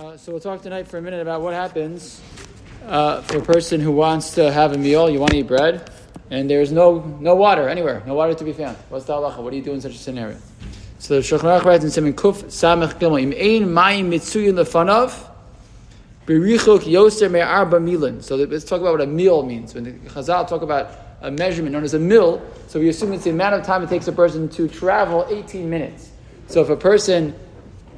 Uh, so we'll talk tonight for a minute about what happens uh, for a person who wants to have a meal. You want to eat bread, and there's no no water anywhere, no water to be found. What's the halacha? What do you do in such a scenario? So the Shulchan Aruch writes in Siman Kuf Samech Gimel Im Ein Mayim Mitzuyin Lefanav Berichuk Yoser Me'arba Milan. So let's talk about what a meal means. When the Chazal talk about a measurement known as a mil, so we assume it's the amount of time it takes a person to travel 18 minutes. So if a person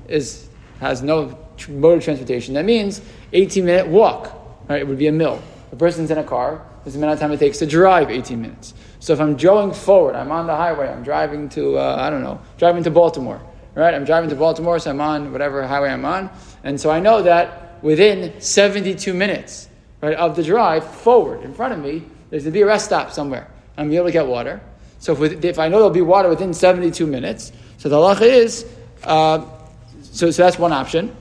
is has no mode of transportation. That means 18 minute walk, right? It would be a mil. The person's in a car, this is the amount of time it takes to drive 18 minutes. So if I'm going forward, I'm on the highway, I'm driving to, uh, I don't know, driving to Baltimore, right? I'm driving to Baltimore, so I'm on whatever highway I'm on. And so I know that within 72 minutes, right, of the drive forward in front of me, there's going to be a rest stop somewhere. I'm able to get water. So if, if I know there'll be water within 72 minutes, so the halacha is, uh, so, so that's one option.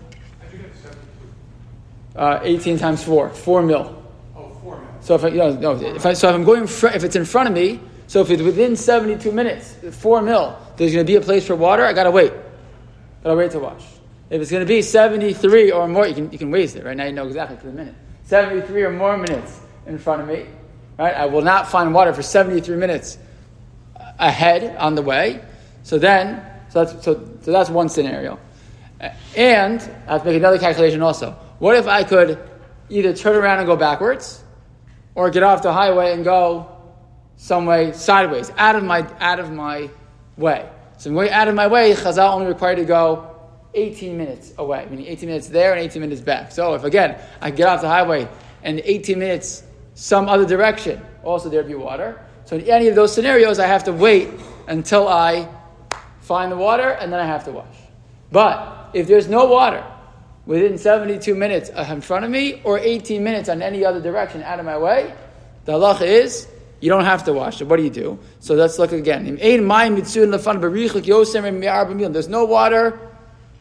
Uh, 18 times 4, 4 mil. Oh, four mil. So if I, you know, no, if, I, so if I'm going, fr- if it's in front of me, so if it's within 72 minutes, 4 mil, there's going to be a place for water, I got to wait. Got to wait to wash. If it's going to be 73 or more, you can, you can waste it, right? Now you know exactly to the minute. 73 or more minutes in front of me, right? I will not find water for 73 minutes ahead on the way. So then, so that's, so, so that's one scenario. And I have to make another calculation also. What if I could either turn around and go backwards, or get off the highway and go some way sideways, out of my out of my way? So going out of my way. Chazal only required to go 18 minutes away, meaning 18 minutes there and 18 minutes back. So if again I get off the highway and 18 minutes some other direction, also there'd be water. So in any of those scenarios, I have to wait until I find the water and then I have to wash. But if there's no water within 72 minutes in front of me or 18 minutes on any other direction out of my way, the halacha is you don't have to wash. it. what do you do? So let's look again. There's no water,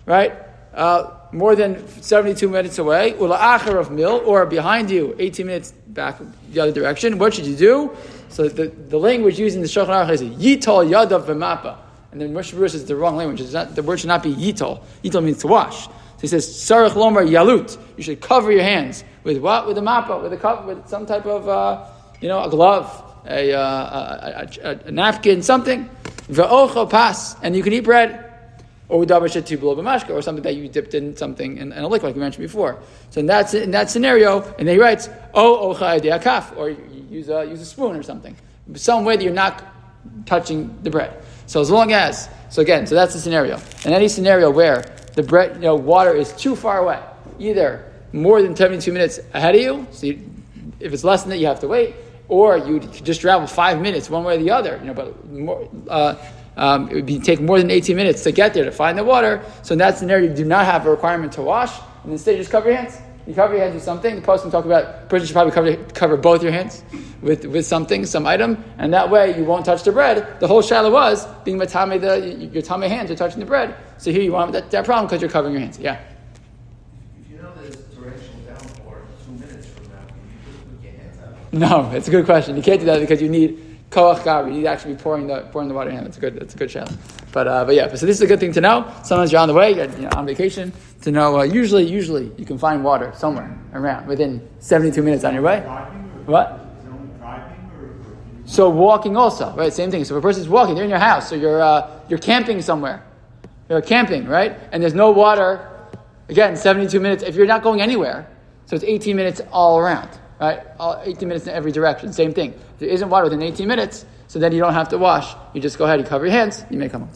right? Uh, more than 72 minutes away, of mil, or behind you, 18 minutes back the other direction. What should you do? So the, the language used in the Shulchan Aruch is yitol yadav v'mapa. And then Moshe says the wrong language. Not, the word should not be yitol. Yitol means to wash. So he says sarach lomer yalut. You should cover your hands with what? With a mappa, with a cup, with some type of uh, you know a glove, a, uh, a, a, a, napkin, something. Ve'ocho pas, and you can eat bread. Or b'mashka, or something that you dipped in something in, in, a liquid, like we mentioned before. So in that, in that scenario, and then he writes, "Oh, ocha kaf," or use a use a spoon or something, some way that you're not touching the bread. So as long as, so again, so that's the scenario. In any scenario where the bread, you know, water is too far away, either more than 72 minutes ahead of you, so you, if it's less than that, you have to wait, or you just travel five minutes one way or the other, you know, but more, uh, um, it would be, take more than 18 minutes to get there to find the water. So in that scenario, you do not have a requirement to wash, and instead you just cover your hands. You cover your hands with something. The poskim talk about person should probably cover, cover both your hands with, with something, some item, and that way you won't touch the bread. The whole shadow was being matame the your tummy hands are touching the bread. So here you won't have that, that problem because you're covering your hands. Yeah. If you know there's torrential downpour two minutes from now, can you just put your hands out? No, it's a good question. You can't do that because you need koach gabri. You need to actually be pouring the pouring the water in. That's a good. That's a good shadow. But uh, but yeah. So this is a good thing to know. Sometimes you're on the way, you're you know, on vacation. To know, uh, usually usually you can find water somewhere around within 72 minutes on your way. What? So walking also, right? Same thing. So if a person's walking, they're in your house, or you're uh, you're camping somewhere. You're camping, right? And there's no water. Again, 72 minutes. If you're not going anywhere, so it's 18 minutes all around, right? All 18 minutes in every direction. Same thing. If there isn't water within 18 minutes, so then you don't have to wash. You just go ahead, you cover your hands, you make come